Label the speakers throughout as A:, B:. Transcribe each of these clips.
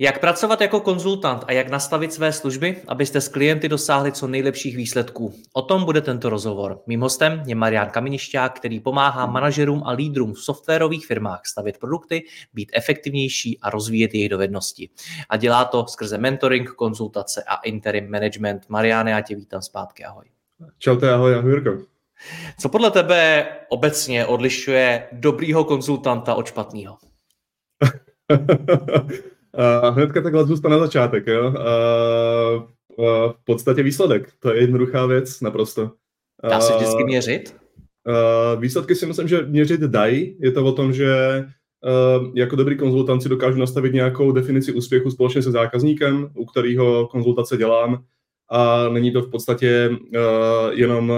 A: Jak pracovat jako konzultant a jak nastavit své služby, abyste s klienty dosáhli co nejlepších výsledků? O tom bude tento rozhovor. Mým hostem je Marian Kaminišťák, který pomáhá manažerům a lídrům v softwarových firmách stavět produkty, být efektivnější a rozvíjet jejich dovednosti. A dělá to skrze mentoring, konzultace a interim management. Mariane, já tě vítám zpátky, ahoj.
B: Čau, ahoj, ahoj Jirko.
A: Co podle tebe obecně odlišuje dobrýho konzultanta od špatného?
B: Uh, hnedka takhle zůstane začátek, jo. Uh, uh, v podstatě výsledek, to je jednoduchá věc, naprosto.
A: Dá se vždycky měřit?
B: Uh, výsledky si myslím, že měřit dají. Je to o tom, že uh, jako dobrý konzultanci dokážu nastavit nějakou definici úspěchu společně se zákazníkem, u kterého konzultace dělám. A není to v podstatě uh, jenom uh,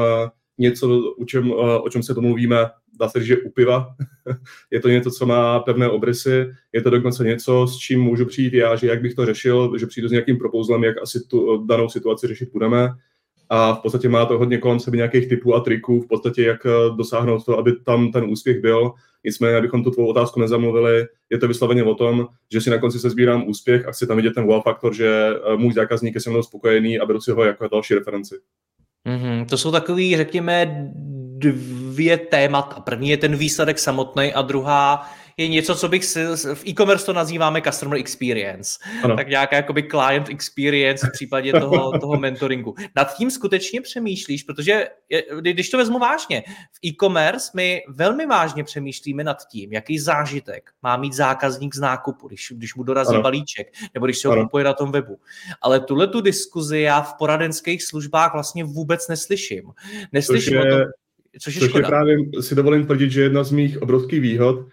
B: něco, o čem, uh, o čem se domluvíme dá se říct, že u piva. je to něco, co má pevné obrysy, je to dokonce něco, s čím můžu přijít já, že jak bych to řešil, že přijdu s nějakým propouzlem, jak asi tu danou situaci řešit budeme. A v podstatě má to hodně kolem sebe nějakých typů a triků, v podstatě jak eh, dosáhnout to, aby tam ten úspěch byl. Nicméně, abychom tu tvou otázku nezamluvili, je to vysloveně o tom, že si na konci se sbírám úspěch a chci tam vidět ten wow faktor, že eh, můj zákazník je se mnou spokojený a beru si ho jako další referenci.
A: Mm-hmm. To jsou takový, řekněme, dvě témata. První je ten výsledek samotný a druhá je něco, co bych si, v e-commerce to nazýváme customer experience. Ano. Tak nějaká jakoby client experience v případě toho, toho mentoringu. Nad tím skutečně přemýšlíš, protože je, když to vezmu vážně, v e-commerce my velmi vážně přemýšlíme nad tím, jaký zážitek má mít zákazník z nákupu, když, když mu dorazí ano. balíček, nebo když se ho kupuje na tom webu. Ale tuhle tu diskuzi já v poradenských službách vlastně vůbec neslyším. Neslyším
B: je... o tom, Což je, což je právě, si dovolím tvrdit, že jedna z mých obrovských výhod,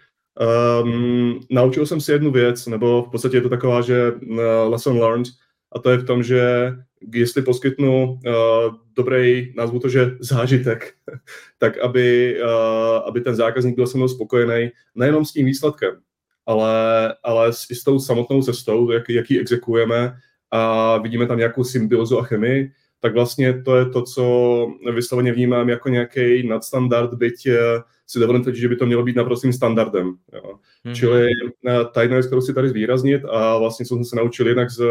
B: um, naučil jsem si jednu věc, nebo v podstatě je to taková, že uh, lesson learned, a to je v tom, že jestli poskytnu uh, dobrý, nazvu to, že zážitek, tak aby, uh, aby ten zákazník byl se mnou spokojený nejenom s tím výsledkem, ale, ale s, i s tou samotnou cestou, jak, jak ji exekujeme a vidíme tam nějakou symbiozu a chemii, tak vlastně to je to, co vysloveně vnímám jako nějaký nadstandard, byť eh, si dovolím tvrdit, že by to mělo být naprostým standardem. Jo. Mm-hmm. Čili eh, ta jedna věc, kterou si tady zvýraznit a vlastně co jsem se naučil jednak z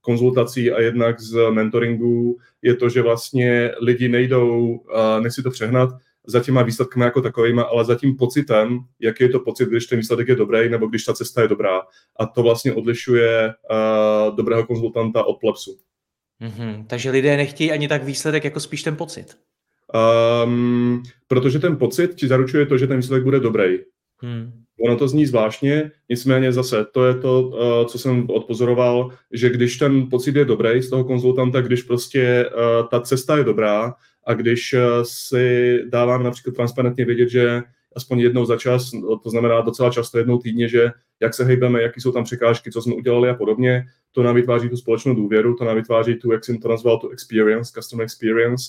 B: konzultací a jednak z mentoringu, je to, že vlastně lidi nejdou, nechci to přehnat, za těma výsledkami jako takovými, ale za tím pocitem, jaký je to pocit, když ten výsledek je dobrý, nebo když ta cesta je dobrá. A to vlastně odlišuje uh, dobrého konzultanta od plepsu.
A: Mm-hmm. Takže lidé nechtějí ani tak výsledek, jako spíš ten pocit.
B: Um, protože ten pocit ti zaručuje to, že ten výsledek bude dobrý. Hmm. Ono to zní zvláštně, nicméně zase to je to, uh, co jsem odpozoroval, že když ten pocit je dobrý z toho konzultanta, když prostě uh, ta cesta je dobrá a když uh, si dávám například transparentně vědět, že aspoň jednou za čas, to znamená docela často jednou týdně, že jak se hejbeme, jaký jsou tam překážky, co jsme udělali a podobně, to nám vytváří tu společnou důvěru, to nám vytváří tu, jak jsem to nazval, tu experience, customer experience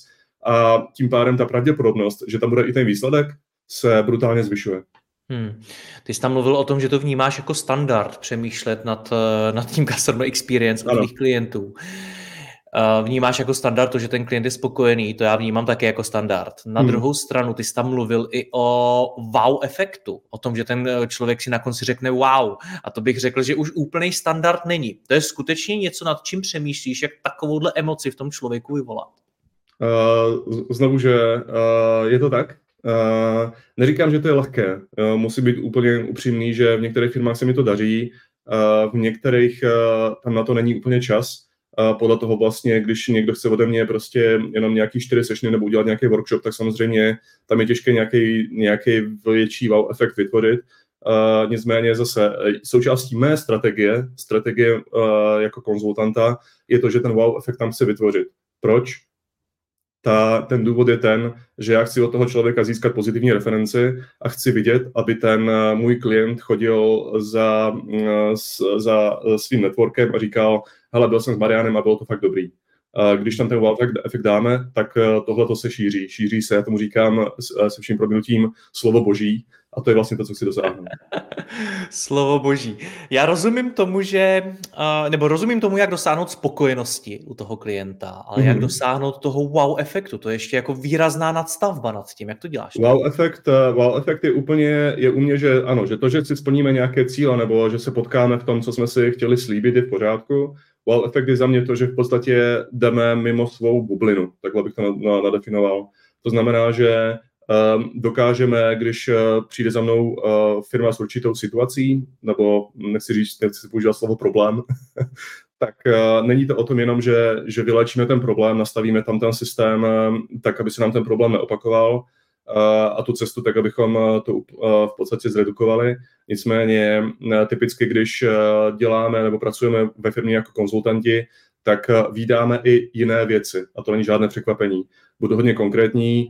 B: a tím pádem ta pravděpodobnost, že tam bude i ten výsledek, se brutálně zvyšuje.
A: Hmm. Ty jsi tam mluvil o tom, že to vnímáš jako standard přemýšlet nad, eh, nad tím customer experience u tvých klientů. Eh, vnímáš jako standard to, že ten klient je spokojený, to já vnímám také jako standard. Na hmm. druhou stranu, ty jsi tam mluvil i o wow efektu, o tom, že ten eh, člověk si na konci řekne wow. A to bych řekl, že už úplný standard není. To je skutečně něco, nad čím přemýšlíš, jak takovouhle emoci v tom člověku vyvolat.
B: Uh, znovu, že uh, je to tak. Uh, neříkám, že to je lehké. Musí být úplně upřímný, že v některých firmách se mi to daří, v některých tam na to není úplně čas podle toho vlastně, když někdo chce ode mě prostě jenom nějaký čtyři sešny nebo udělat nějaký workshop, tak samozřejmě tam je těžké nějaký, nějaký větší wow efekt vytvořit. Uh, nicméně zase součástí mé strategie, strategie uh, jako konzultanta, je to, že ten wow efekt tam chci vytvořit. Proč? Ta, ten důvod je ten, že já chci od toho člověka získat pozitivní referenci a chci vidět, aby ten eh, můj klient chodil za, eh, za svým networkem a říkal, hele, byl jsem s Marianem a bylo to fakt dobrý. Když tam ten wow efekt dáme, tak eh, tohle to se šíří. Šíří se, já tomu říkám se vším proměnutím slovo boží, a to je vlastně to, co chci dosáhnout.
A: Slovo boží. Já rozumím tomu, že, nebo rozumím tomu, jak dosáhnout spokojenosti u toho klienta, ale mm-hmm. jak mhm. dosáhnout toho wow efektu, to je ještě jako výrazná nadstavba nad tím, jak to děláš?
B: Wow efekt, eh, wow efekt je úplně, je u mě, že ano, že to, že si splníme nějaké cíle, nebo že se potkáme v tom, co jsme si chtěli slíbit, je v pořádku. Wow efekt je za mě to, že v podstatě jdeme mimo svou bublinu, takhle bych to nadefinoval. To znamená, že dokážeme, když eh, přijde za mnou eh, firma s určitou situací, nebo nechci říct, nechci používat slovo problém, tak uh, není to o tom jenom, že, že vylečíme ten problém, nastavíme tam ten systém tak, aby se nám ten problém neopakoval a tu cestu tak, abychom to v podstatě zredukovali. Nicméně typicky, když děláme nebo pracujeme ve firmě jako konzultanti, tak vydáme i jiné věci. A to není žádné překvapení. Budu hodně konkrétní,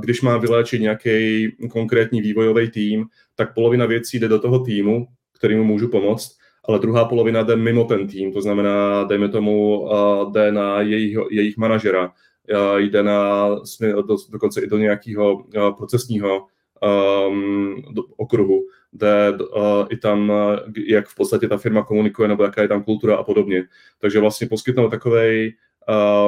B: když mám vyléčit nějaký konkrétní vývojový tým, tak polovina věcí jde do toho týmu, kterýmu můžu pomoct, ale druhá polovina jde mimo ten tým, to znamená, dejme tomu, jde na jejich, jejich manažera, jde na, do, dokonce i do nějakého procesního do okruhu, jde uh, i tam, jak v podstatě ta firma komunikuje, nebo jaká je tam kultura a podobně. Takže vlastně poskytnout takovej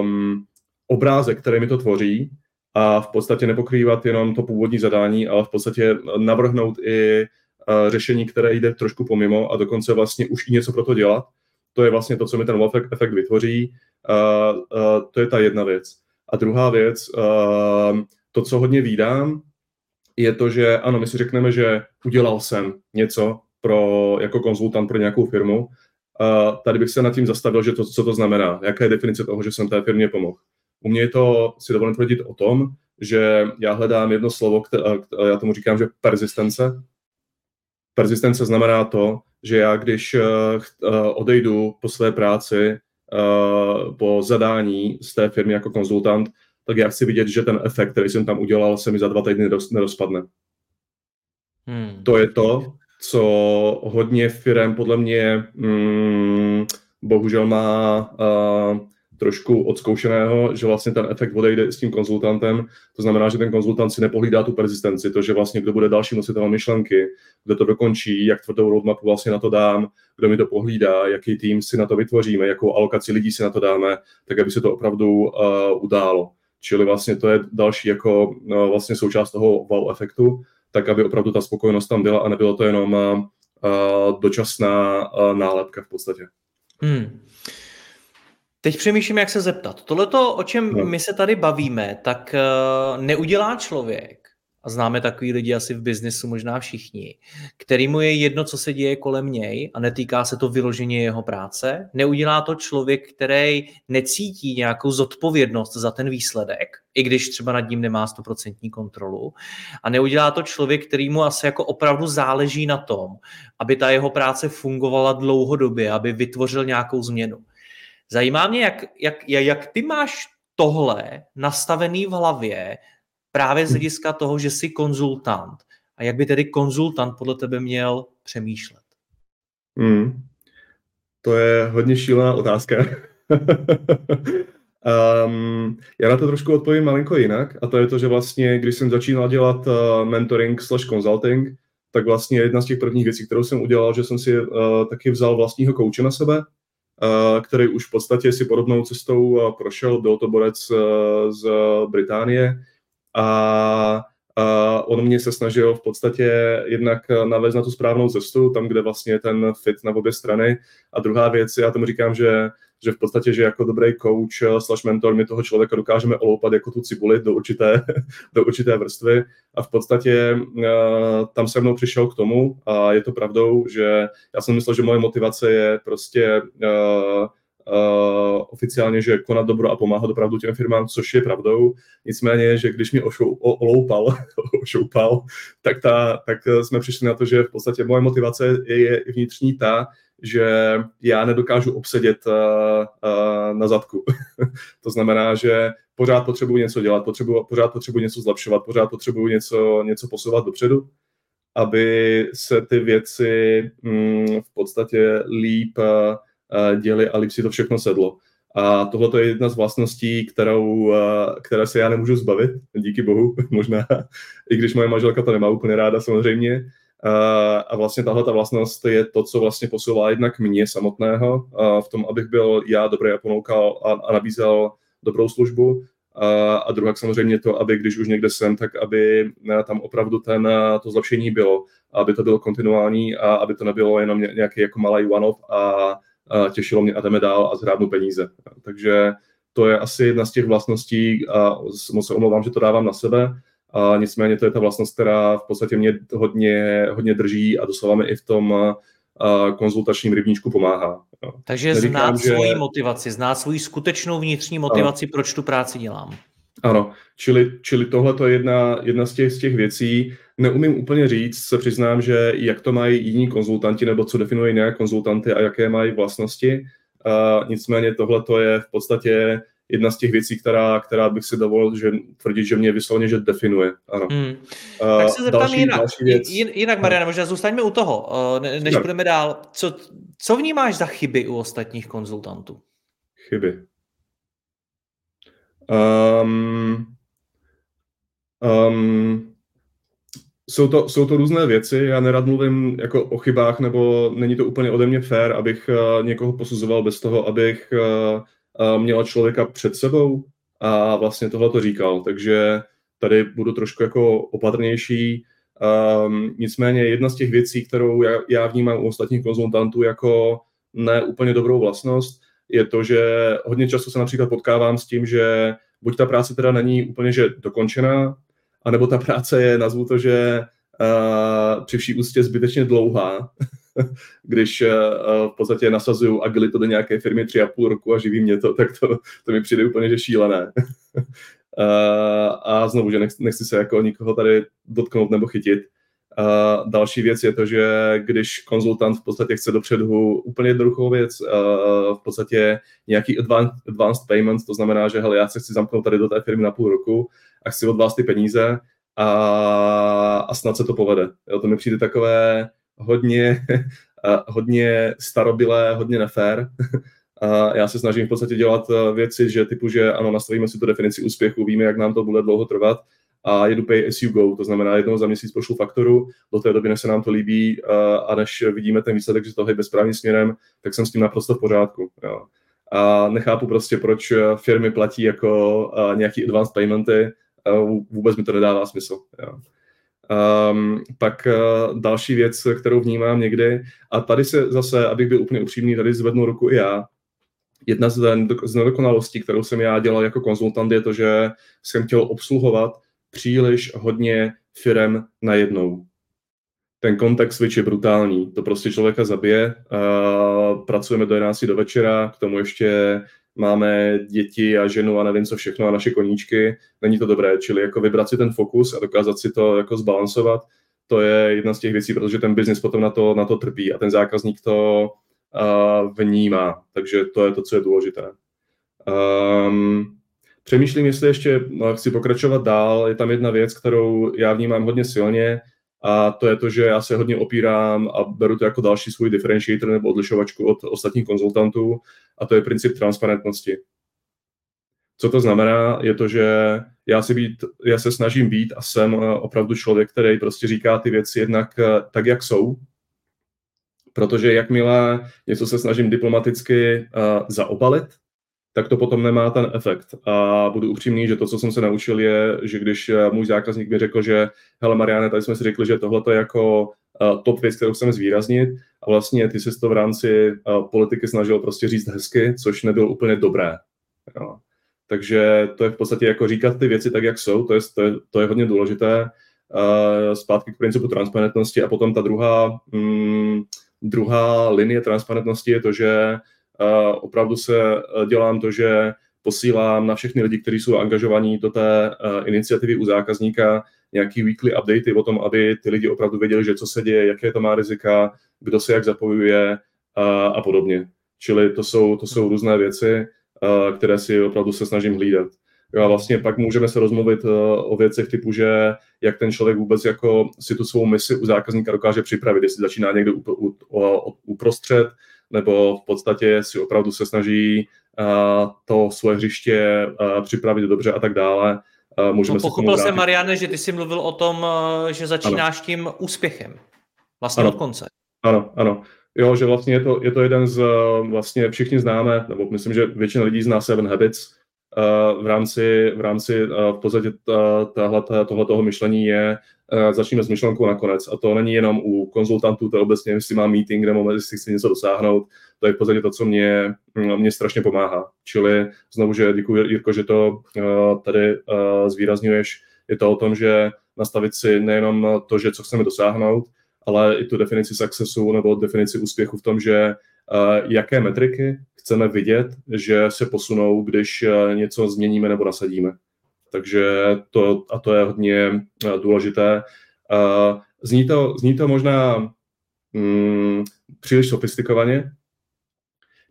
B: um, obrázek, který mi to tvoří a v podstatě nepokrývat jenom to původní zadání, ale v podstatě navrhnout i uh, řešení, které jde trošku pomimo a dokonce vlastně už i něco pro to dělat. To je vlastně to, co mi ten wow efekt vytvoří. Uh, uh, to je ta jedna věc. A druhá věc, uh, to, co hodně výdám, je to, že ano, my si řekneme, že udělal jsem něco pro, jako konzultant pro nějakou firmu. Uh, tady bych se nad tím zastavil, že to, co to znamená, jaká je definice toho, že jsem té firmě pomohl. U mě je to, si dovolím tvrdit o tom, že já hledám jedno slovo, které, já tomu říkám, že persistence. Persistence znamená to, že já když uh, odejdu po své práci, uh, po zadání z té firmy jako konzultant, tak já chci vidět, že ten efekt, který jsem tam udělal, se mi za dva týdny nerozpadne. Hmm. To je to, co hodně firm podle mě mm, bohužel má uh, trošku odzkoušeného, že vlastně ten efekt odejde s tím konzultantem. To znamená, že ten konzultant si nepohlídá tu persistenci, to, že vlastně kdo bude další nositelem myšlenky, kdo to dokončí, jak tvrdou roadmapu vlastně na to dám, kdo mi to pohlídá, jaký tým si na to vytvoříme, jakou alokaci lidí si na to dáme, tak aby se to opravdu uh, událo. Čili vlastně to je další jako uh, vlastně součást toho wow efektu, tak aby opravdu ta spokojenost tam byla a nebylo to jenom dočasná nálepka v podstatě. Hmm.
A: Teď přemýšlím, jak se zeptat. Tohleto, o čem no. my se tady bavíme, tak uh, neudělá člověk, a známe takový lidi asi v biznesu, možná všichni, který mu je jedno, co se děje kolem něj a netýká se to vyloženě jeho práce. Neudělá to člověk, který necítí nějakou zodpovědnost za ten výsledek, i když třeba nad ním nemá stoprocentní kontrolu. A neudělá to člověk, který mu asi jako opravdu záleží na tom, aby ta jeho práce fungovala dlouhodobě, aby vytvořil nějakou změnu. Zajímá mě, jak, jak, jak ty máš tohle nastavený v hlavě právě z hlediska toho, že jsi konzultant. A jak by tedy konzultant podle tebe měl přemýšlet?
B: Hmm. To je hodně šílená otázka. um, já na to trošku odpovím malinko jinak a to je to, že vlastně, když jsem začínal dělat uh, mentoring slash consulting, tak vlastně jedna z těch prvních věcí, kterou jsem udělal, že jsem si uh, taky vzal vlastního kouče na sebe, který už v podstatě si podobnou cestou prošel, byl to borec z Británie a a on mě se snažil v podstatě jednak navést na tu správnou cestu, tam, kde vlastně ten fit na obě strany. A druhá věc, já tomu říkám, že že v podstatě, že jako dobrý coach eh, slash mentor my toho člověka dokážeme oloupat jako tu cibuli do určité, do určité vrstvy a v podstatě uh, tam se mnou přišel k tomu a je to pravdou, že já jsem myslel, že moje motivace je prostě uh, oficiálně, že konat dobro a pomáhat opravdu těm firmám, což je pravdou. Nicméně, že když mě ošou, o, oloupal, ošoupal, tak, ta, tak jsme přišli na to, že v podstatě moje motivace je, je vnitřní ta, že já nedokážu obsedět uh, uh, na zadku. to znamená, že pořád potřebuji něco dělat, potřebuji, pořád potřebuji něco zlepšovat, pořád potřebuji něco, něco posouvat dopředu, aby se ty věci mm, v podstatě líp uh, děly a líp si to všechno sedlo. A tohle je jedna z vlastností, kterou, které se já nemůžu zbavit, díky bohu, možná, i když moje manželka to nemá úplně ráda samozřejmě, a vlastně tahle ta vlastnost je to, co vlastně posouvá jednak mě samotného v tom, abych byl já dobrý a ponoukal a, a nabízel dobrou službu. A, a druhá samozřejmě to, aby když už někde jsem, tak aby tam opravdu ten, to zlepšení bylo, aby to bylo kontinuální a aby to nebylo jenom nějaký jako malý one-off a těšilo mě a jdeme dál a zhrádnu peníze. Takže to je asi jedna z těch vlastností a moc se omlouvám, že to dávám na sebe, a nicméně to je ta vlastnost, která v podstatě mě hodně, hodně drží a doslova mi i v tom konzultačním rybníčku pomáhá.
A: Takže Neříkám, znát že... svoji motivaci, znát svoji skutečnou vnitřní motivaci, ano. proč tu práci dělám.
B: Ano, čili, čili tohle je jedna, jedna z, těch, z těch věcí. Neumím úplně říct, se přiznám, že jak to mají jiní konzultanti, nebo co definují nějaké konzultanty a jaké mají vlastnosti. A nicméně tohle je v podstatě jedna z těch věcí, která, která bych si dovolil že tvrdit, že mě vysloveně, že definuje. Ano. Hmm. Uh,
A: tak se zeptám další, jinak. Další věc. Jinak, Mariana, možná zůstaňme u toho, než tak. budeme dál. Co, co vnímáš za chyby u ostatních konzultantů?
B: Chyby. Um, um, jsou to, jsou to různé věci, já nerad mluvím jako o chybách, nebo není to úplně ode mě fair, abych uh, někoho posuzoval bez toho, abych uh, měla člověka před sebou a vlastně tohle to říkal, takže tady budu trošku jako opatrnější. Um, nicméně jedna z těch věcí, kterou já, já vnímám u ostatních konzultantů jako ne úplně dobrou vlastnost, je to, že hodně často se například potkávám s tím, že buď ta práce teda není úplně že dokončená, anebo ta práce je, nazvu to, že uh, při vší ústě zbytečně dlouhá když uh, v podstatě nasazují agilitu do nějaké firmy tři a půl roku a živí mě to, tak to, to mi přijde úplně že šílené. uh, a znovu, že nechci, nechci se jako nikoho tady dotknout nebo chytit. Uh, další věc je to, že když konzultant v podstatě chce dopředu úplně jednoduchou věc, v podstatě nějaký advanced, payment, to znamená, že hele, já se chci zamknout tady do té firmy na půl roku a chci od vás ty peníze a, a snad se to povede. Jo, to mi přijde takové, hodně, hodně starobilé, hodně nefér. A já se snažím v podstatě dělat eh, věci, že typu, že ano, nastavíme si tu definici úspěchu, víme, jak nám to bude dlouho trvat a jedu pay as you go, to znamená jednou za měsíc pošlu fakturu, do té doby, než se nám to líbí a, než vidíme ten výsledek, že to hejbe správným směrem, tak jsem s tím naprosto v pořádku. Jo. A nechápu prostě, proč firmy platí jako uh, nějaký advanced paymenty, uh, vůbec mi to nedává smysl. Jo. Um, pak uh, další věc, kterou vnímám někdy, a tady se zase, abych byl úplně upřímný, tady zvednu ruku i já. Jedna z nedokonalostí, kterou jsem já dělal jako konzultant, je to, že jsem chtěl obsluhovat příliš hodně firem najednou. Ten kontext switch je brutální, to prostě člověka zabije. Pracujeme do 11 do večera, k tomu ještě máme děti a ženu a nevím co všechno a naše koníčky, není to dobré, čili jako vybrat si ten fokus a dokázat si to jako zbalancovat, to je jedna z těch věcí, protože ten biznis potom na to, na to trpí a ten zákazník to uh, vnímá, takže to je to, co je důležité. Um, přemýšlím, jestli ještě no, chci pokračovat dál, je tam jedna věc, kterou já vnímám hodně silně, a to je to, že já se hodně opírám a beru to jako další svůj differentiator nebo odlišovačku od ostatních konzultantů a to je princip transparentnosti. Co to znamená? Je to, že já, si být, já se snažím být a jsem eh, opravdu člověk, který prostě říká ty věci jednak eh, tak, jak jsou, protože jakmile něco se snažím diplomaticky uh, zaobalit, tak to potom nemá ten efekt. A budu upřímný, že to, co jsem se naučil, je, že když eh, můj zákazník mi řekl, že hele Mariane, tady jsme si řekli, že tohle je jako uh, top věc, kterou chceme zvýraznit a vlastně ty jsi to v rámci uh, politiky snažil prostě říct hezky, což nebylo úplně dobré. Jo. Takže to je v podstatě jako říkat ty věci tak, jak jsou, to je, to je, to je hodně důležité. Zpátky k principu transparentnosti a potom ta druhá, mm, druhá linie transparentnosti je to, že opravdu se dělám to, že posílám na všechny lidi, kteří jsou angažovaní do té iniciativy u zákazníka, nějaký weekly updaty o tom, aby ty lidi opravdu věděli, že co se děje, jaké to má rizika, kdo se jak zapojuje a, a podobně. Čili to jsou, to jsou různé věci, které si opravdu se snažím hlídat. A vlastně pak můžeme se rozmluvit o věcech typu, že jak ten člověk vůbec jako si tu svou misi u zákazníka dokáže připravit, jestli začíná někde uprostřed, nebo v podstatě si opravdu se snaží uh, to svoje hřiště uh, připravit dobře a tak dále.
A: Uh, můžeme no, pochopil jsem, Mariane, že ty jsi mluvil o tom, že začínáš ano. tím úspěchem. Vlastně ano. od konce.
B: Ano, ano. Jo, že vlastně je to, je to jeden z, vlastně všichni známe, nebo myslím, že většina lidí zná Seven Habits, v rámci, v rámci v podstatě tohle toho myšlení je, začneme s myšlenkou nakonec. A to není jenom u konzultantů, to je obecně, jestli mám meeting nebo jestli chci něco dosáhnout, to je v podstatě to, co mě, mě strašně pomáhá. Čili znovu, že děkuji, Jirko, že to tady zvýrazňuješ. Je to o tom, že nastavit si nejenom to, že co chceme dosáhnout, ale i tu definici successu nebo definici úspěchu v tom, že jaké metriky chceme vidět, že se posunou, když eh, něco změníme nebo nasadíme. Takže to, a to je hodně eh, důležité. Zní to, zní to možná mm, příliš sofistikovaně,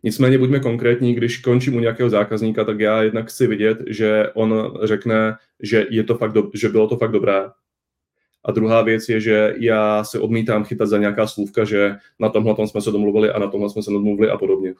B: Nicméně buďme konkrétní, když končím u nějakého zákazníka, tak já jednak chci vidět, že on řekne, že, je to fakt do, že bylo to fakt dobré, a druhá věc je, že já se odmítám chytat za nějaká slůvka, že na tomhle tom jsme se domluvili a na tomhle jsme se domluvili a podobně.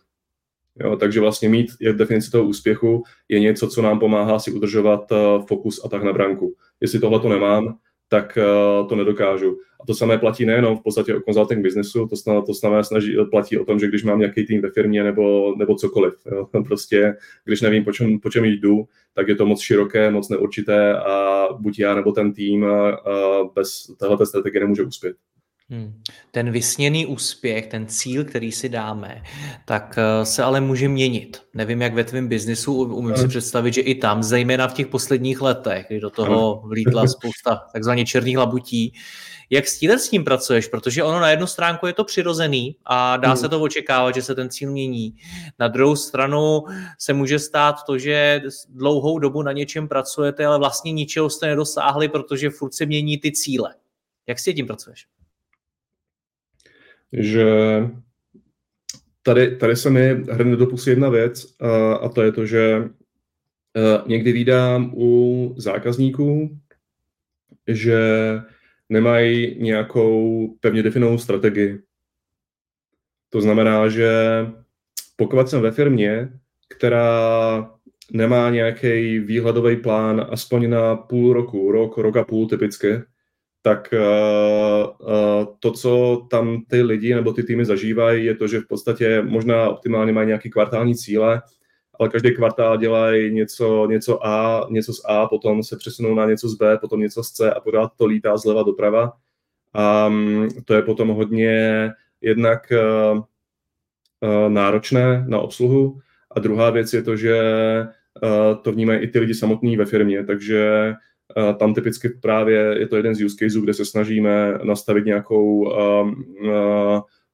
B: Jo, takže vlastně mít jak definici toho úspěchu je něco, co nám pomáhá si udržovat uh, fokus a tak na branku. Jestli tohle to nemám, tak uh, to nedokážu. A to samé platí nejenom v podstatě o consulting businessu, to, snad, to samé snaží, platí o tom, že když mám nějaký tým ve firmě nebo, nebo cokoliv. Jo. Prostě, když nevím, po čem, po čem jdu, tak je to moc široké, moc neurčité a buď já nebo ten tým bez téhle strategie nemůže uspět.
A: Hmm. Ten vysněný úspěch, ten cíl, který si dáme, tak eh, se ale může měnit. Nevím, jak ve tvém biznisu, umím si představit, že i tam, zejména v těch posledních letech, kdy do toho vlítla spousta takzvaně černých labutí, jak s tím, s tím pracuješ? Protože ono na jednu stránku je to přirozený a dá hmm. se to očekávat, že se ten cíl mění. Na druhou stranu se může stát to, že dlouhou dobu na něčem pracujete, ale vlastně ničeho jste nedosáhli, protože furt se mění ty cíle. Jak si tím pracuješ?
B: Že tady, tady se mi hrne do pusy jedna věc a, a to je to, že někdy vídám u zákazníků, že nemají nějakou pevně definovanou strategii. To znamená, že pokud jsem ve firmě, která nemá nějaký výhledový plán aspoň na půl roku, rok, rok a půl typicky, tak uh, uh, to, co tam ty lidi nebo ty týmy zažívají, je to, že v podstatě možná optimálně mají nějaký kvartální cíle, ale každý kvartál dělají něco, něco A, něco z A, potom se přesunou na něco z B, potom něco z C a pořád to lítá zleva doprava. A um, to je potom hodně jednak uh, náročné na obsluhu. A druhá věc je to, že to vnímají i ty lidi samotní ve firmě, takže tam typicky právě je to jeden z use caseů, kde se snažíme nastavit nějakou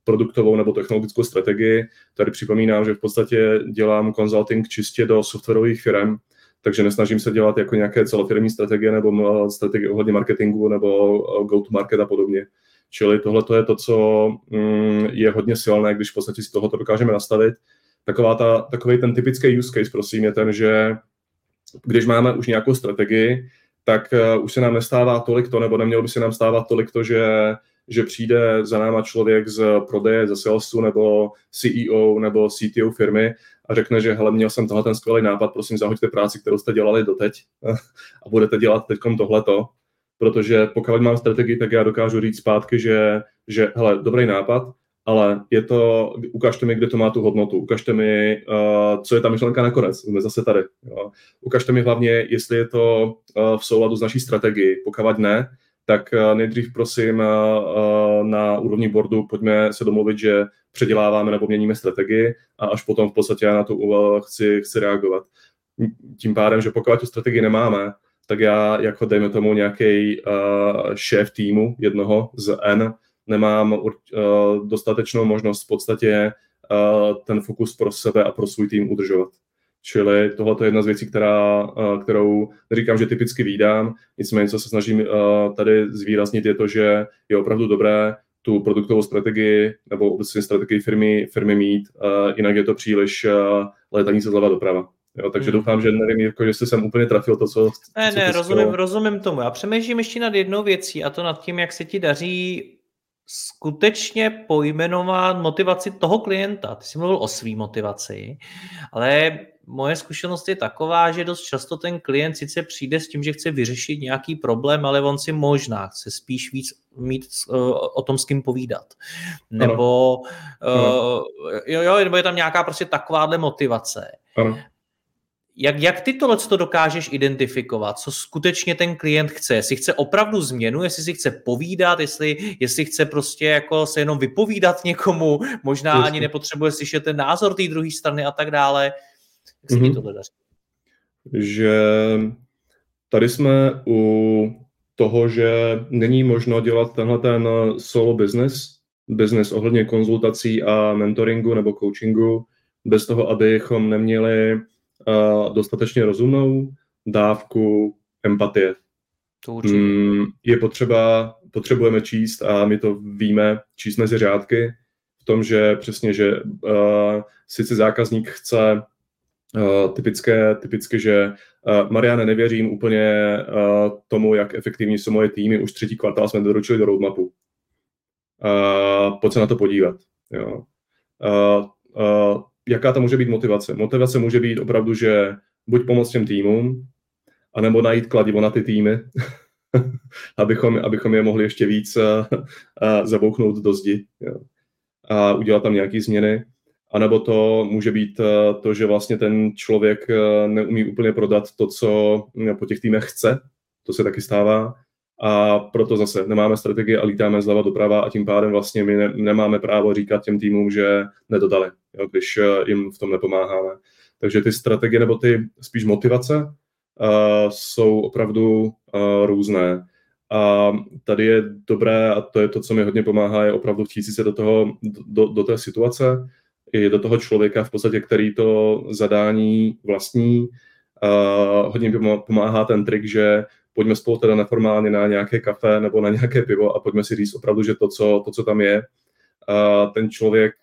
B: produktovou nebo technologickou strategii. Tady připomínám, že v podstatě dělám consulting čistě do softwarových firm, takže nesnažím se dělat jako nějaké celofirmní strategie nebo strategie ohledně marketingu nebo go-to-market a podobně. Čili tohle je to, co mm, je hodně silné, když v podstatě si tohoto dokážeme nastavit. Taková ta, takový ten typický use case, prosím, je ten, že když máme už nějakou strategii, tak uh, už se nám nestává tolik to, nebo nemělo by se nám stávat tolik to, že, že přijde za náma člověk z prodeje, ze salesu, nebo CEO, nebo CTO firmy a řekne, že hele, měl jsem tohle ten skvělý nápad, prosím, zahoďte práci, kterou jste dělali doteď a budete dělat teď tohleto. Protože pokud mám strategii, tak já dokážu říct zpátky, že, že hele, dobrý nápad, ale je to, ukažte mi, kde to má tu hodnotu, ukažte mi, uh, co je ta myšlenka nakonec, jsme zase tady. Jo. Ukažte mi hlavně, jestli je to uh, v souladu s naší strategií, pokud ne, tak uh, nejdřív prosím uh, na úrovni boardu pojďme se domluvit, že předěláváme nebo měníme strategii a až potom v podstatě já na to uh, chci, chci reagovat. Tím pádem, že pokud tu strategii nemáme, tak já jako dejme tomu nějaký uh, šéf týmu jednoho z N, nemám uh, dostatečnou možnost v podstatě ten fokus pro sebe a pro svůj tým udržovat. Čili tohle je jedna z věcí, která, kterou neříkám, že typicky výdám, nicméně, co se snažím tady zvýraznit, je to, že je opravdu dobré tu produktovou strategii nebo obecně strategii firmy, firmy mít, jinak je to příliš létaní se zleva doprava. Jo, takže hmm. doufám, že nevím, jako, jestli jsem úplně trafil to, co...
A: Ne, co ne, rozumím, rozumím tomu. Já přemýšlím ještě nad jednou věcí a to nad tím, jak se ti daří skutečně pojmenovat motivaci toho klienta. Ty jsi mluvil o své motivaci, ale moje zkušenost je taková, že dost často ten klient sice přijde s tím, že chce vyřešit nějaký problém, ale on si možná chce spíš víc mít uh, o tom s kým povídat. Nebo, uh, jo, jo, nebo je tam nějaká prostě takováhle motivace. Ano. Jak, jak ty tohle to dokážeš identifikovat? Co skutečně ten klient chce? Jestli chce opravdu změnu, jestli si chce povídat, jestli, jestli chce prostě jako se jenom vypovídat někomu, možná Jasně. ani nepotřebuje slyšet ten názor té druhé strany a tak dále. Jak se mm-hmm. ti tohle daří?
B: Že tady jsme u toho, že není možno dělat tenhle ten solo business, business ohledně konzultací a mentoringu nebo coachingu, bez toho, abychom neměli dostatečně rozumnou dávku empatie.
A: To určitě. Mm,
B: je potřeba, potřebujeme číst a my to víme, číst mezi řádky v tom, že přesně, že uh, sice zákazník chce uh, typické, typické, že uh, Mariane, nevěřím úplně uh, tomu, jak efektivní jsou moje týmy, už třetí kvartál jsme doručili do roadmapu. Uh, pojď se na to podívat. Jo. Uh, uh, jaká to může být motivace? Motivace může být opravdu, že buď pomoct těm týmům, anebo najít kladivo na ty týmy, abychom, abychom je mohli ještě víc uh, uh, zabouchnout do zdi jo. a udělat tam nějaké změny. A nebo to může být uh, to, že vlastně ten člověk neumí úplně prodat to, co po těch týmech chce. To se taky stává a proto zase nemáme strategii a lítáme zleva doprava a tím pádem vlastně my ne, nemáme právo říkat těm týmům, že nedodali, jo, když eh, jim v tom nepomáháme. Takže ty strategie nebo ty spíš motivace uh, jsou opravdu uh, různé. A tady je dobré, a to je to, co mi hodně pomáhá, je opravdu chtít se do, toho, do, do té situace, i do toho člověka v podstatě, který to zadání vlastní. Uh, hodně pomáhá ten trik, že pojďme spolu teda neformálně na nějaké kafe nebo na nějaké pivo a pojďme si říct opravdu, že to, co, to, co tam je, ten člověk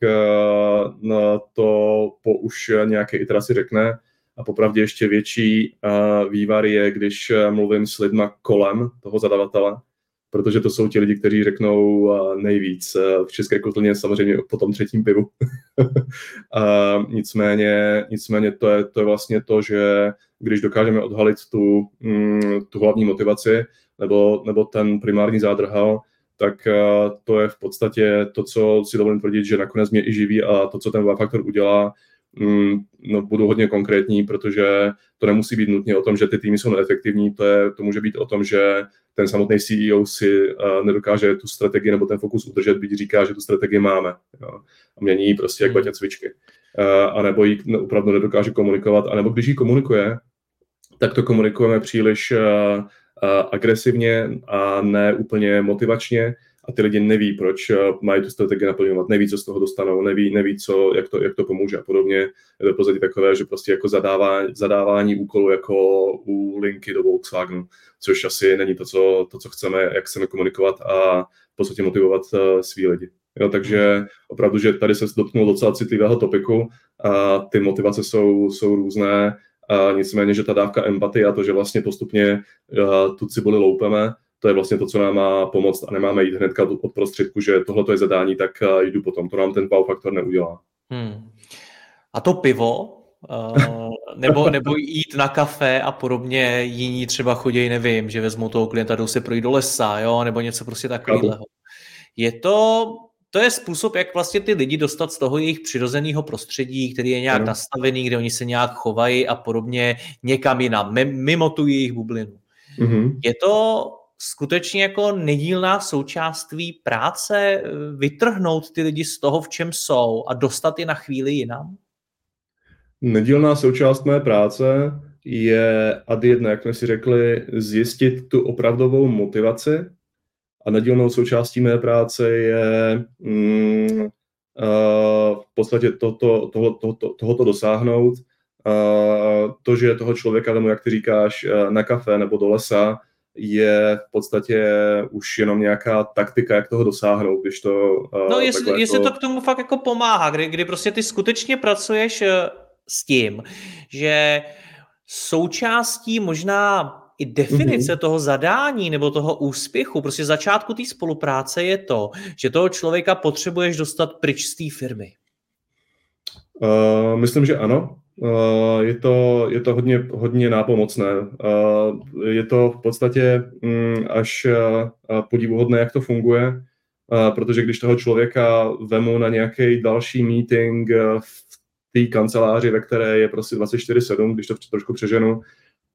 B: na to po už nějaké iteraci řekne a popravdě ještě větší vývar je, když mluvím s lidma kolem toho zadavatele, protože to jsou ti lidi, kteří řeknou nejvíc. V České kotlině samozřejmě po tom třetím pivu. a nicméně, nicméně to, je, to je vlastně to, že když dokážeme odhalit tu, mm, tu hlavní motivaci nebo, nebo ten primární zádrhal, tak to je v podstatě to, co si dovolím tvrdit, že nakonec mě i živí a to, co ten faktor udělá, mm, no, budu hodně konkrétní, protože to nemusí být nutně o tom, že ty týmy jsou neefektivní, to, je, to může být o tom, že ten samotný CEO si uh, nedokáže tu strategii nebo ten fokus udržet, byť říká, že tu strategii máme. Jo. A mění ji prostě jak hmm. baťa cvičky. Uh, a nebo ji opravdu nedokáže komunikovat, a nebo když ji komunikuje, tak to komunikujeme příliš uh, uh, agresivně a ne úplně motivačně a ty lidi neví, proč mají tu strategii naplňovat, neví, co z toho dostanou, neví, neví co, jak, to, jak to pomůže a podobně. Je to podstatě takové, že prostě jako zadávání, zadávání úkolu jako u linky do Volkswagenu, což asi není to, co, to, co chceme, jak chceme komunikovat a v podstatě motivovat svý lidi. Jo, takže opravdu, že tady se dotknul docela citlivého topiku a ty motivace jsou, jsou různé, a nicméně, že ta dávka empatie a to, že vlastně postupně uh, tu cibuli loupeme, to je vlastně to, co nám má pomoct a nemáme jít hnedka od prostředku, že tohle je zadání, tak uh, jdu potom. To nám ten wow faktor neudělá. Hmm.
A: A to pivo, Uh, nebo, nebo jít na kafe a podobně, jiní třeba chodí, nevím, že vezmou toho klienta, jdou se projít do lesa, jo, nebo něco prostě takového. Je to, to je způsob, jak vlastně ty lidi dostat z toho jejich přirozeného prostředí, který je nějak ano. nastavený, kde oni se nějak chovají a podobně, někam jinam, mimo tu jejich bublinu. Mm-hmm. Je to skutečně jako nedílná součást tvý práce eh, vytrhnout ty lidi z toho, v čem jsou a dostat je na chvíli jinam?
B: Nedílná součást mé práce je ad jedna, jak jsme si řekli, zjistit tu opravdovou motivaci a nedílnou součástí mé práce je mm, v podstatě to, to, toho, to, tohoto dosáhnout. To, že toho člověka vemu, jak ty říkáš, na kafe nebo do lesa, je v podstatě už jenom nějaká taktika, jak toho dosáhnout, když to...
A: No jestli, jestli to... to k tomu fakt jako pomáhá, kdy, kdy prostě ty skutečně pracuješ s tím, že součástí možná i definice mm-hmm. toho zadání nebo toho úspěchu, prostě začátku té spolupráce je to, že toho člověka potřebuješ dostat pryč z té firmy.
B: Uh, myslím, že ano. Uh, je to, je to hodně, hodně nápomocné. Uh, je to v podstatě um, až uh, podivuhodné, jak to funguje, uh, protože když toho člověka vemu na nějaký další meeting uh, v té kanceláři, ve které je prostě 24-7, když to trošku přeženu,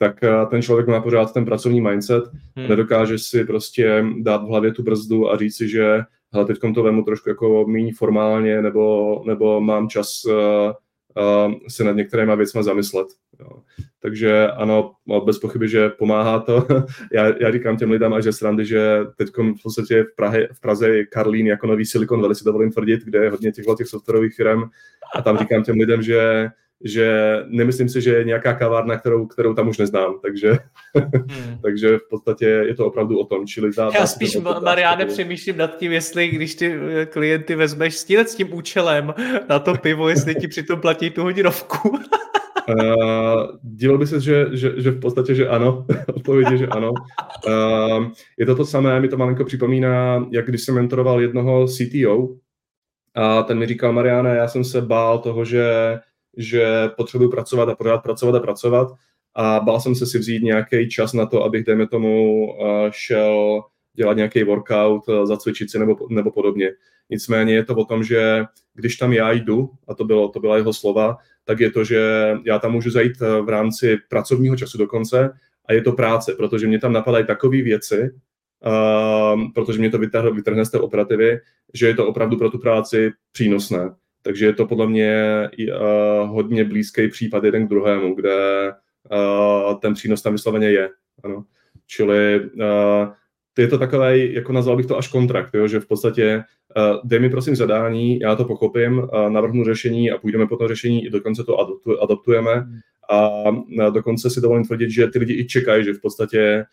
B: tak eh, ten člověk má pořád ten pracovní mindset, hmm. nedokáže si prostě dát v hlavě tu brzdu a říct si, že hele, teď to vemu trošku jako méně formálně, nebo, nebo mám čas uh, uh, se nad některýma věcmi zamyslet. Jo. Takže ano, bez pochyby, že pomáhá to. já, já říkám těm lidem a že srandy, že teď v podstatě v, Prahe, v Praze je Karlín jako nový Silicon Valley, si dovolím tvrdit, kde je hodně těchto těch softwarových firm a tam říkám těm lidem, že že nemyslím si, že je nějaká kavárna, kterou, kterou tam už neznám, takže, hmm. takže v podstatě je to opravdu o tom. Čili
A: dá, Já spíš, Mariáne, přemýšlím nad tím, jestli když ty eh, klienty vezmeš s tím, s tím účelem na to pivo, jestli ti přitom platí tu hodinovku.
B: Uh, díval by se, že, že, že v podstatě, že ano. Odpověď je, že ano. Uh, je to to samé, mi to malinko připomíná, jak když jsem mentoroval jednoho CTO, a ten mi říkal, Mariane, já jsem se bál toho, že že potřebuji pracovat a pořád pracovat a pracovat a bál jsem se si vzít nějaký čas na to, abych, dejme tomu, eh, šel dělat nějaký workout, eh, zacvičit si nebo, nebo podobně. Nicméně je to o tom, že když tam já jdu, a to, bylo, to byla jeho slova, tak je to, že já tam můžu zajít eh, v rámci pracovního času dokonce a je to práce, protože mě tam napadají takové věci, uh, protože mě to vytrhne, vytrhne z té operativy, že je to opravdu pro tu práci přínosné. Takže je to podle mě uh, hodně blízký případ jeden k druhému, kde uh, ten přínos tam vysloveně je. Ano. Čili uh, je to takové, jako nazval bych to až kontrakt, jo, že v podstatě uh, dej mi prosím zadání, já to pochopím, uh, navrhnu řešení a půjdeme po tom řešení, i dokonce to adaptujeme hmm. a dokonce si dovolím tvrdit, že ty lidi i čekají, že v podstatě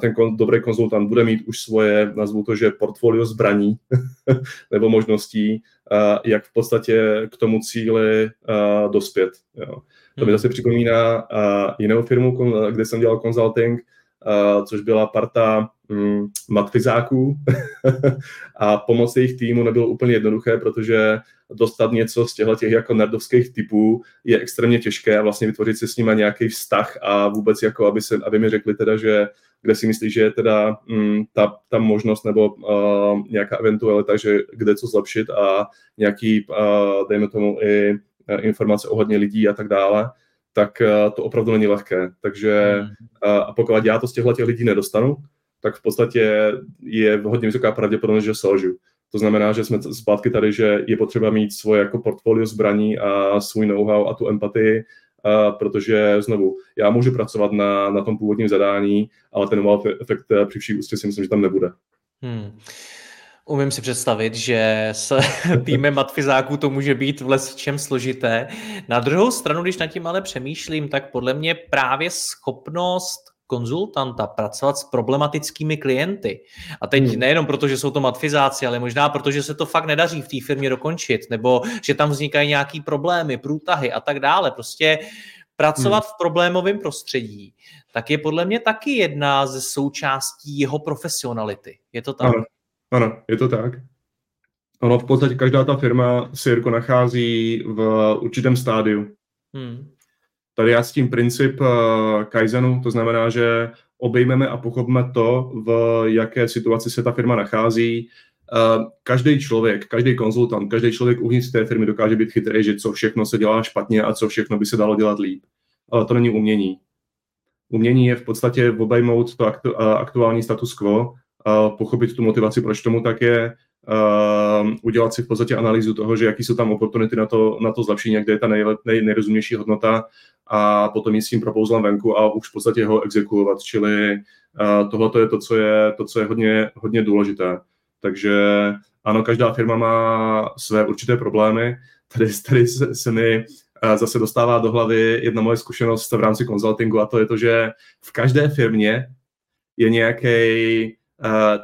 B: ten kon, dobrý konzultant bude mít už svoje, nazvu to, že portfolio zbraní nebo možností, jak v podstatě k tomu cíli dospět. Jo. To mi hmm. zase připomíná jinou firmu, kde jsem dělal consulting, což byla parta mm, matfizáků a pomoc jejich týmu nebylo úplně jednoduché, protože dostat něco z těchto těch jako nerdovských typů je extrémně těžké a vlastně vytvořit si s nimi nějaký vztah a vůbec jako, aby, se, aby mi řekli teda, že kde si myslíš, že je teda mm, ta, ta možnost nebo uh, nějaká eventualita, že kde co zlepšit a nějaký, uh, dejme tomu, i uh, informace ohledně lidí a tak dále, tak uh, to opravdu není lehké. Takže uh, a pokud já to z těchto těch lidí nedostanu, tak v podstatě je hodně vysoká pravděpodobnost, že selžu. To znamená, že jsme zpátky tady, že je potřeba mít svoje jako portfolio zbraní a svůj know-how a tu empatii protože znovu, já můžu pracovat na, na tom původním zadání, ale ten wow efekt eh, při vší ústě si myslím, že tam nebude. Hmm.
A: Umím si představit, že s týmem matfizáků to může být v čem složité. Na druhou stranu, když nad tím ale přemýšlím, tak podle mě právě schopnost konzultanta pracovat s problematickými klienty. A teď hmm. nejenom proto, že jsou to matfizáci, ale možná proto, že se to fakt nedaří v té firmě dokončit, nebo že tam vznikají nějaký problémy, průtahy a tak dále. Prostě pracovat hmm. v problémovém prostředí, tak je podle mě taky jedna ze součástí jeho profesionality. Je to tak?
B: Ano, ano je to tak. Ono v podstatě každá ta firma se Jirko nachází v určitém stádiu. Hmm. Tady já s tím princip uh, Kaizenu, to znamená, že obejmeme a pochopíme to, v jaké situaci se ta firma nachází. Uh, každý člověk, každý konzultant, každý člověk uvnitř té firmy dokáže být chytrý, že co všechno se dělá špatně a co všechno by se dalo dělat líp. Ale to není umění. Umění je v podstatě obejmout to aktu, uh, aktuální status quo, pochopit tu motivaci, proč tomu tak je, udělat si v podstatě analýzu toho, že jaký jsou tam oportunity na to, na to zlepšení, kde je ta nej, nejrozumější hodnota a potom jít s tím propouzlem venku a už v podstatě ho exekuovat. Čili tohle je to, co je, to, co je hodně, hodně důležité. Takže ano, každá firma má své určité problémy. Tady, tady se, se mi zase dostává do hlavy jedna moje zkušenost v rámci konzultingu a to je to, že v každé firmě je nějaký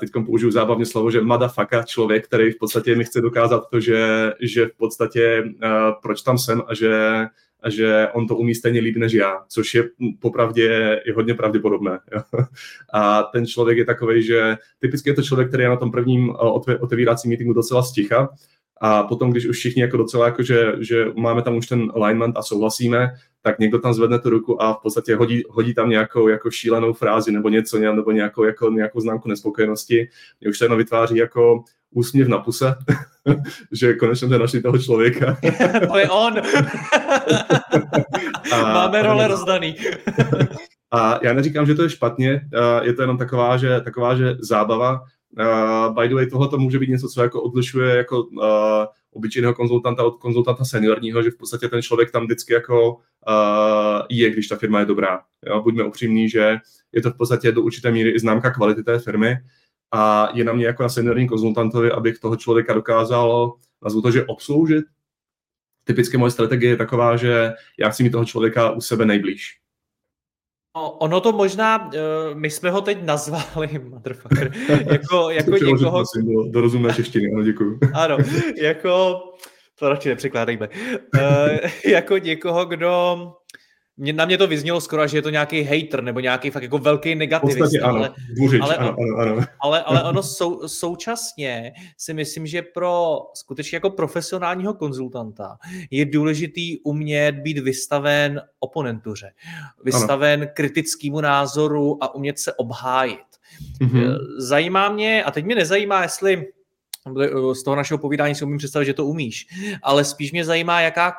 B: teď použiju zábavně slovo, že motherfucker, člověk, který v podstatě mi chce dokázat to, že, že v podstatě uh, proč tam jsem a že, a že on to umí stejně líp než já, což je popravdě je hodně pravděpodobné. A ten člověk je takový, že typicky je to člověk, který je na tom prvním otevíracím meetingu docela sticha, a potom, když už všichni jako docela, jako že, že máme tam už ten alignment a souhlasíme, tak někdo tam zvedne tu ruku a v podstatě hodí, hodí tam nějakou jako šílenou frázi nebo něco, nebo nějakou, jako, nějakou známku nespokojenosti. Mě už to jenom vytváří jako úsměv na puse, že konečně jsme našli toho člověka.
A: to je on! a, Máme role rozdaný.
B: a já neříkám, že to je špatně, je to jenom taková, že, taková, že zábava, Uh, by the way, tohle to může být něco, co jako odlišuje jako uh, obyčejného konzultanta od konzultanta seniorního, že v podstatě ten člověk tam vždycky jako uh, je, když ta firma je dobrá. Jo? Buďme upřímní, že je to v podstatě do určité míry i známka kvality té firmy a je na mě jako na seniorním konzultantovi, abych toho člověka dokázal, nazvu to, že obsloužit. Typicky moje strategie je taková, že já chci mít toho člověka u sebe nejblíž.
A: Ono to možná, eh, my jsme ho teď nazvali, motherfucker, jako, jako někoho...
B: Prosím, do, do rozumné češtiny, ano, děkuju.
A: Ano, jako, to radši nepřekládejme, uh, jako někoho, kdo mě, na mě to vyznělo skoro, že je to nějaký hater nebo nějaký fakt jako velký negativista.
B: ano, ale, dvořič, ale, ano, ano, ano.
A: ale, ale ono sou, současně si myslím, že pro skutečně jako profesionálního konzultanta je důležitý umět být vystaven oponentuře, vystaven ano. kritickému názoru a umět se obhájit. Mm-hmm. Zajímá mě, a teď mě nezajímá, jestli z toho našeho povídání si umím představit, že to umíš, ale spíš mě zajímá, jaká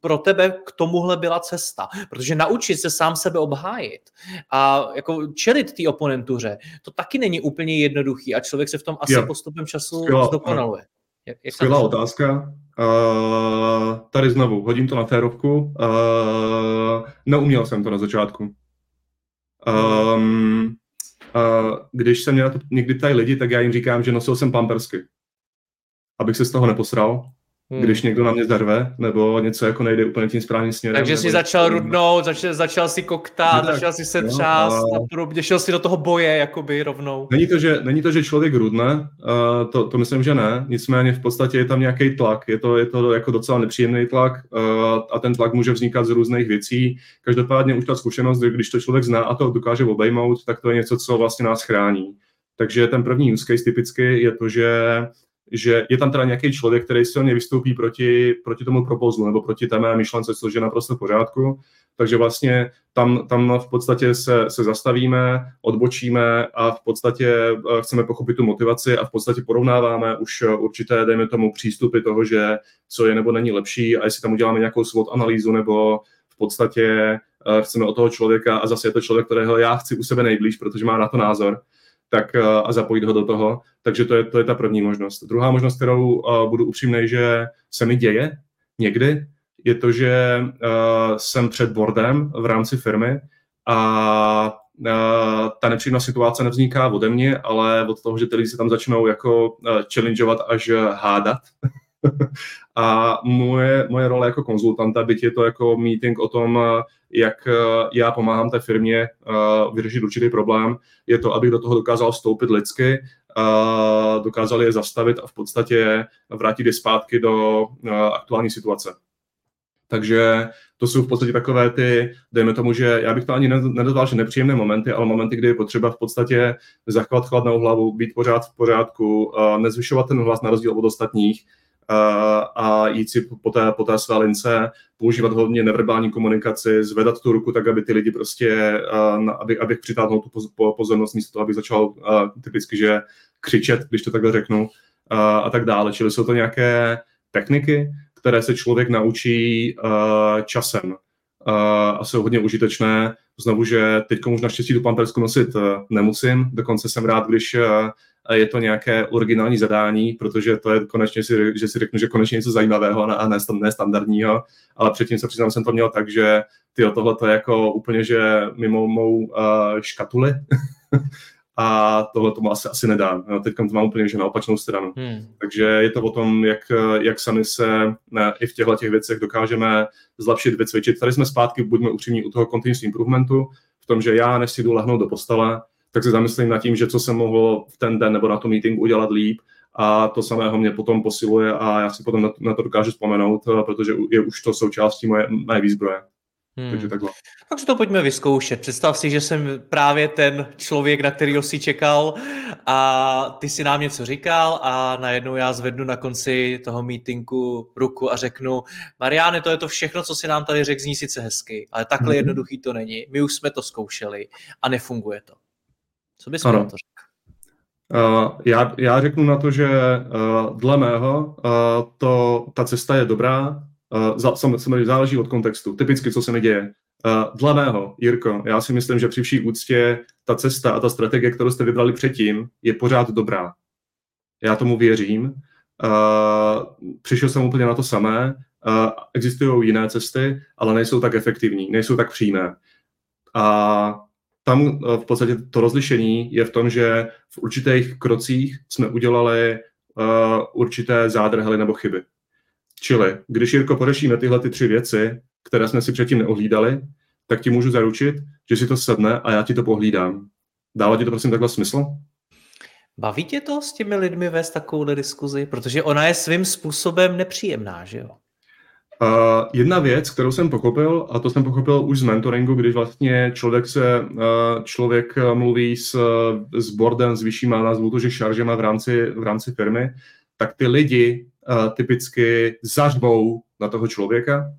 A: pro tebe k tomuhle byla cesta. Protože naučit se sám sebe obhájit a jako čelit té oponentuře, to taky není úplně jednoduchý a člověk se v tom asi jo. postupem času Skvělá, zdokonaluje.
B: Jak, jak Skvělá otázka. Uh, tady znovu, hodím to na férovku. Uh, neuměl jsem to na začátku. Um, uh, když se mě na to někdy ptají lidi, tak já jim říkám, že nosil jsem pampersky. Abych se z toho neposral hmm. když někdo na mě zarve, nebo něco jako nejde úplně tím správným směrem.
A: Takže jsi začal rudnout, začal, začal si koktát, no, začal si se třást a... a podobně, šel si do toho boje jakoby rovnou.
B: Není to, že, není to, že člověk rudne, uh, to, to myslím, že ne, nicméně v podstatě je tam nějaký tlak, je to, je to jako docela nepříjemný tlak uh, a ten tlak může vznikat z různých věcí. Každopádně už ta zkušenost, když to člověk zná a to dokáže obejmout, tak to je něco, co vlastně nás chrání. Takže ten první use case typicky je to, že že je tam teda nějaký člověk, který silně vystoupí proti, proti tomu propozlu nebo proti té mé myšlence, což je naprosto v pořádku. Takže vlastně tam, tam v podstatě se, se zastavíme, odbočíme a v podstatě eh, chceme pochopit tu motivaci a v podstatě porovnáváme už určité, dejme tomu, přístupy toho, že co je nebo není lepší a jestli tam uděláme nějakou SWOT analýzu nebo v podstatě eh, chceme od toho člověka a zase je to člověk, kterého já chci u sebe nejblíž, protože má na to názor, tak eh, a zapojit ho do toho. Takže to je, to je ta první možnost. Druhá možnost, kterou uh, budu upřímný, že se mi děje někdy, je to, že uh, jsem před boardem v rámci firmy a uh, ta nepříjemná situace nevzniká ode mě, ale od toho, že ty lidi se tam začnou jako uh, challengeovat až hádat. a moje, moje role jako konzultanta, byť je to jako meeting o tom, jak eh, já pomáhám té firmě eh, vyřešit určitý problém, je to, abych do toho dokázal vstoupit lidsky, dokázal je zastavit a v podstatě vrátit je zpátky do eh, aktuální situace. Takže to jsou v podstatě takové ty, dejme tomu, že já bych to ani nedozval, že nepříjemné momenty, ale momenty, kdy je potřeba v podstatě zachovat chladnou hlavu, být pořád v pořádku, nezvyšovat ten hlas na rozdíl od ostatních, a jít si po té, po té své lince, používat hodně neverbální komunikaci, zvedat tu ruku tak, aby ty lidi prostě, aby, abych přitáhnul tu pozornost místo toho, abych začal typicky, že křičet, když to takhle řeknu, a tak dále. Čili jsou to nějaké techniky, které se člověk naučí časem a jsou hodně užitečné. Znovu, že teď už naštěstí tu pampersku nosit nemusím, dokonce jsem rád, když je to nějaké originální zadání, protože to je konečně, si, že si řeknu, že konečně něco zajímavého a ne, ne standardního, ale předtím se přiznám, jsem to měl tak, že ty tohle to je jako úplně, že mimo mou uh, škatuli a tohle tomu asi, asi nedám. No, teď to mám úplně že na opačnou stranu. Hmm. Takže je to o tom, jak, jak sami se ne, i v těchto těch věcech dokážeme zlepšit, vycvičit. Tady jsme zpátky, buďme upřímní u toho continuous improvementu, v tom, že já, než si jdu lehnout do postele, tak se zamyslím nad tím, že co jsem mohl v ten den nebo na tom meetingu udělat líp a to samého mě potom posiluje a já si potom na, na to dokážu vzpomenout, protože je už to součástí moje, moje výzbroje. Hmm. Takže takhle.
A: To pojďme vyzkoušet. Představ si, že jsem právě ten člověk, na kterého si čekal a ty si nám něco říkal a najednou já zvednu na konci toho meetingu ruku a řeknu Mariáne, to je to všechno, co si nám tady řekl, zní sice hezky, ale takhle hmm. jednoduchý to není. My už jsme to zkoušeli a nefunguje to. Co bys na to řekl?
B: Uh, já, já řeknu na to, že uh, dle mého uh, to, ta cesta je dobrá, samozřejmě záleží od kontextu. Typicky, co se mi děje. Dle mého, Jirko, já si myslím, že při vší úctě ta cesta a ta strategie, kterou jste vybrali předtím, je pořád dobrá. Já tomu věřím. Přišel jsem úplně na to samé. Existují jiné cesty, ale nejsou tak efektivní, nejsou tak přímé. A tam v podstatě to rozlišení je v tom, že v určitých krocích jsme udělali určité zádrhely nebo chyby. Čili, když Jirko pořešíme tyhle ty tři věci, které jsme si předtím neohlídali, tak ti můžu zaručit, že si to sedne a já ti to pohlídám. Dává ti to prosím takhle smysl?
A: Baví tě to s těmi lidmi vést takovou diskuzi? Protože ona je svým způsobem nepříjemná, že jo?
B: Uh, jedna věc, kterou jsem pochopil, a to jsem pochopil už z mentoringu, když vlastně člověk se, uh, člověk mluví s, s boardem, s vyššíma, nazvu to, že šaržema v rámci, v rámci firmy, tak ty lidi typicky zařvou na toho člověka,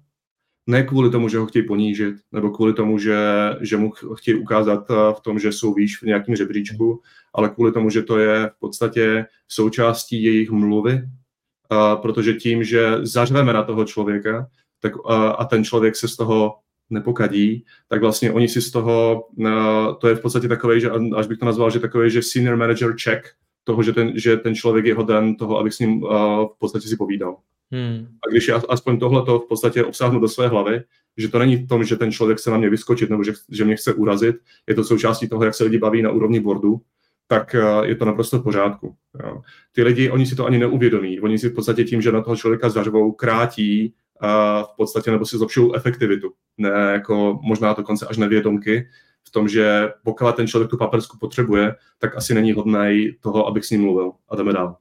B: ne kvůli tomu, že ho chtějí ponížit, nebo kvůli tomu, že, že mu chtějí ukázat v tom, že jsou výš v nějakém žebříčku, ale kvůli tomu, že to je v podstatě součástí jejich mluvy, uh, protože tím, že zařveme na toho člověka tak, uh, a ten člověk se z toho nepokadí, tak vlastně oni si z toho, uh, to je v podstatě takový, že až bych to nazval, že takový, že senior manager check toho, že ten, že ten člověk je hoden toho, abych s ním uh, v podstatě si povídal. Hmm. A když já aspoň tohle to v podstatě obsáhnu do své hlavy, že to není v tom, že ten člověk se na mě vyskočit nebo že, že mě chce urazit, je to součástí toho, jak se lidi baví na úrovni boardu, tak uh, je to naprosto v pořádku. Jo. Ty lidi, oni si to ani neuvědomí. Oni si v podstatě tím, že na toho člověka zařvou, krátí uh, v podstatě nebo si zlepšují efektivitu. Ne jako možná dokonce až nevědomky, tom, že pokud ten člověk tu papersku potřebuje, tak asi není hodný toho, abych s ním mluvil. A jdeme dál.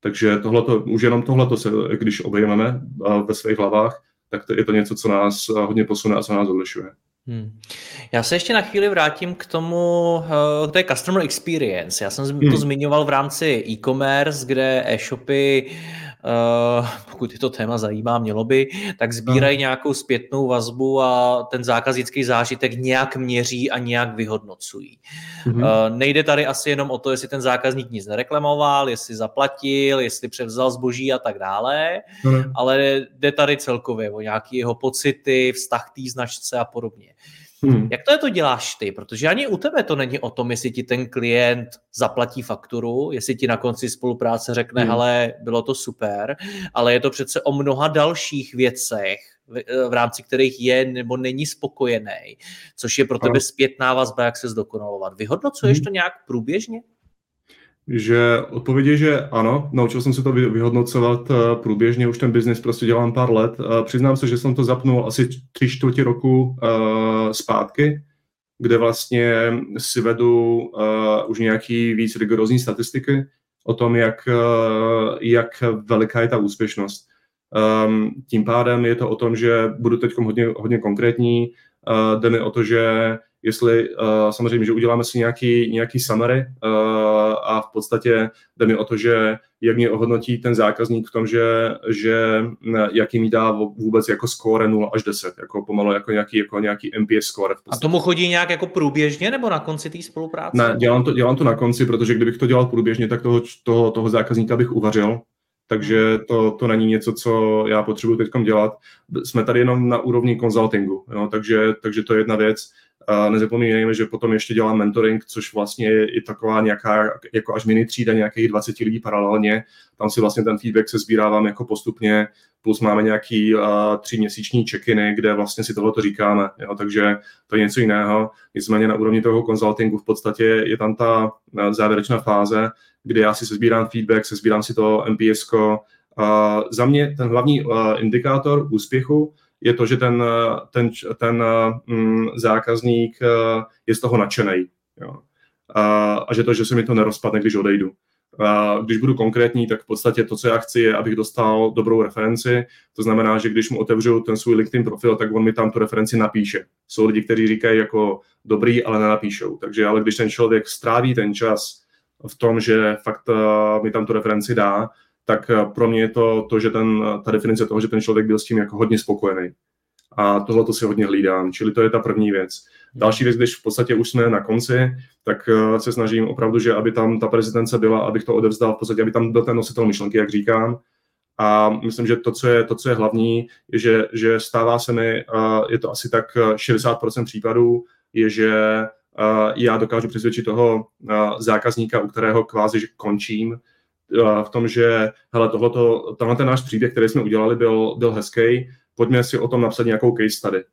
B: Takže tohleto, už jenom tohleto se, když obejmeme ve svých hlavách, tak to je to něco, co nás hodně posune a co nás odlišuje. Hmm.
A: Já se ještě na chvíli vrátím k tomu, eh, k té customer experience. Já jsem to hmm. zmiňoval v rámci e-commerce, kde e-shopy Uh, pokud je to téma zajímá, mělo by, tak sbírají nějakou zpětnou vazbu a ten zákaznický zážitek nějak měří a nějak vyhodnocují. Uh, nejde tady asi jenom o to, jestli ten zákazník nic nereklamoval, jestli zaplatil, jestli převzal zboží a tak dále, ale jde tady celkově o nějaké jeho pocity, vztah té značce a podobně. Hmm. Jak to je to děláš ty? Protože ani u tebe to není o tom, jestli ti ten klient zaplatí fakturu, jestli ti na konci spolupráce řekne, hmm. ale bylo to super, ale je to přece o mnoha dalších věcech, v, v rámci kterých je nebo není spokojený, což je pro tebe zpětná vazba, jak se zdokonalovat. Vyhodnocuješ hmm. to nějak průběžně?
B: Že odpověď je, že ano, naučil jsem se to vyhodnocovat uh, průběžně, už ten biznis prostě dělám pár let. Uh, přiznám se, že jsem to zapnul asi tři čtvrtě roku uh, zpátky, kde vlastně si vedu už nějaký víc rigorózní statistiky o tom, jak, jak veliká je ta úspěšnost. Um, tím pádem je to o tom, že budu teď hodně, hodně konkrétní, jde mi o to, že jestli uh, samozřejmě, že uděláme si nějaký, nějaký summary uh, a v podstatě jde mi o to, že jak mě ohodnotí ten zákazník v tom, že, že jaký mi dá vůbec jako score 0 až 10, jako pomalu jako nějaký, jako nějaký MPS score.
A: A tomu chodí nějak jako průběžně nebo na konci té spolupráce?
B: Ne, dělám to, dělám to na konci, protože kdybych to dělal průběžně, tak toho, toho, toho zákazníka bych uvařil, takže to, to není něco, co já potřebuji teď dělat. Jsme tady jenom na úrovni konzultingu, takže, takže to je jedna věc. Nezapomínejme, že potom ještě dělám mentoring, což vlastně je i taková nějaká, jako až mini třída nějakých 20 lidí paralelně. Tam si vlastně ten feedback se sbírávám jako postupně, plus máme nějaký uh, tříměsíční check-iny, kde vlastně si tohle říkáme, jo, takže to je něco jiného. Nicméně na úrovni toho konzultingu v podstatě je tam ta závěrečná fáze, kde já si sbírám feedback, sbírám si to MPS. Uh, za mě ten hlavní uh, indikátor úspěchu je to, že ten, ten, ten mm, zákazník uh, je z toho nadšený. A, a že to, že se mi to nerozpadne, když odejdu. A když budu konkrétní, tak v podstatě to, co já chci, je, abych dostal dobrou referenci. To znamená, že když mu otevřu ten svůj LinkedIn profil, tak on mi tam tu referenci napíše. Jsou lidi, kteří říkají jako dobrý, ale nenapíšou. Takže ale když ten člověk stráví ten čas v tom, že fakt uh, mi tam tu referenci dá, tak uh, pro mě je to, to že ten, ta definice toho, že ten člověk byl s tím jako hodně spokojený. A tohle to si hodně hlídám, čili to je ta první věc. Další věc, když v podstatě už jsme na konci, tak uh, se snažím opravdu, že aby tam ta prezidence byla, abych to odevzdal, v podstatě, aby tam byl ten nositel myšlenky, jak říkám. A myslím, že to, co je, to, co je hlavní, je, že, že stává se mi, je to asi tak 60% případů, je, že já dokážu přesvědčit toho zákazníka, u kterého kvázi končím, v tom, že hele, tohleto, tenhle ten náš příběh, který jsme udělali, byl, byl hezký, pojďme si o tom napsat nějakou case study.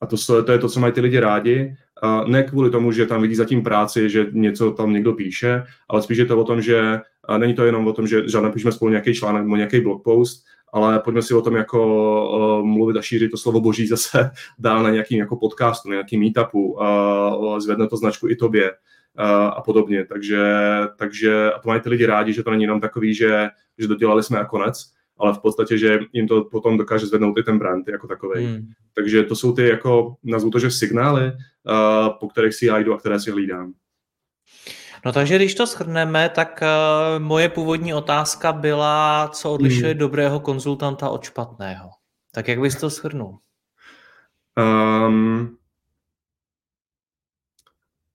B: A to, to je to, co mají ty lidi rádi. A ne kvůli tomu, že tam vidí zatím práci, že něco tam někdo píše, ale spíš je to o tom, že není to jenom o tom, že, že napíšeme spolu nějaký článek nebo nějaký blog post, ale pojďme si o tom jako uh, mluvit a šířit to slovo boží zase dál na nějakým jako podcastu, na nějakým meetupu, uh, zvedne to značku i tobě a podobně. Takže, takže a to mají ty lidi rádi, že to není jenom takový, že, že dodělali jsme a konec, ale v podstatě, že jim to potom dokáže zvednout i ten brand jako takový. Hmm. Takže to jsou ty jako, nazvu to, že signály, uh, po kterých si já jdu a které si hlídám.
A: No takže když to shrneme, tak uh, moje původní otázka byla, co odlišuje hmm. dobrého konzultanta od špatného. Tak jak bys to shrnul? Um,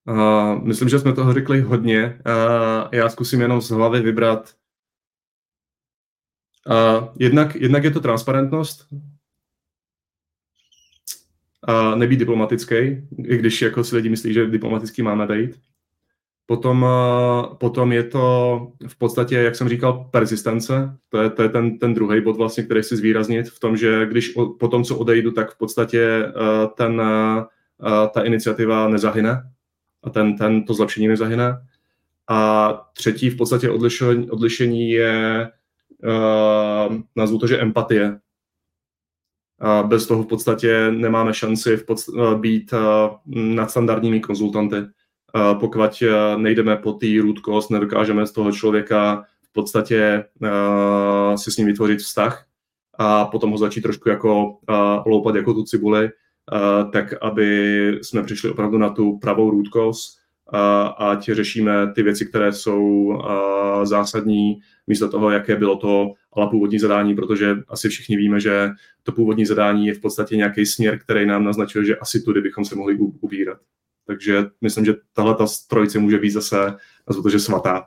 B: uh, myslím, že jsme toho řekli hodně. Uh, já zkusím jenom z hlavy vybrat Uh, jednak, jednak je to transparentnost, uh, nebýt diplomatický, i když jako si lidi myslí, že diplomatický máme být. Potom, uh, potom je to v podstatě, jak jsem říkal, persistence. To je, to je ten, ten druhý bod, vlastně, který chci zvýraznit v tom, že když o, po tom, co odejdu, tak v podstatě uh, ten, uh, ta iniciativa nezahyne a ten, ten, to zlepšení nezahyne. A třetí v podstatě odlišení, odlišení je uh, nazvu to, že empatie. A bez toho v podstatě nemáme šanci v podst- eh, být uh, nadstandardními konzultanty. Uh, pokud uh, nejdeme po té cause, nedokážeme z toho člověka v podstatě uh, si s ním vytvořit vztah a potom ho začít trošku jako uh, loupat jako tu cibuli, tak aby jsme přišli opravdu na tu pravou a ať řešíme ty věci, které jsou zásadní, místo toho, jaké bylo to ale původní zadání, protože asi všichni víme, že to původní zadání je v podstatě nějaký směr, který nám naznačuje, že asi tudy bychom se mohli ubírat. Takže myslím, že tahle ta trojice může být zase, nazvu to, že svatá.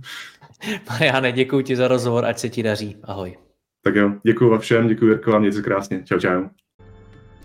A: Mariane, děkuji ti za rozhovor, ať se ti daří. Ahoj.
B: Tak jo, děkuji vám všem, děkuji Jirko, a mějte se krásně. Čau, čau.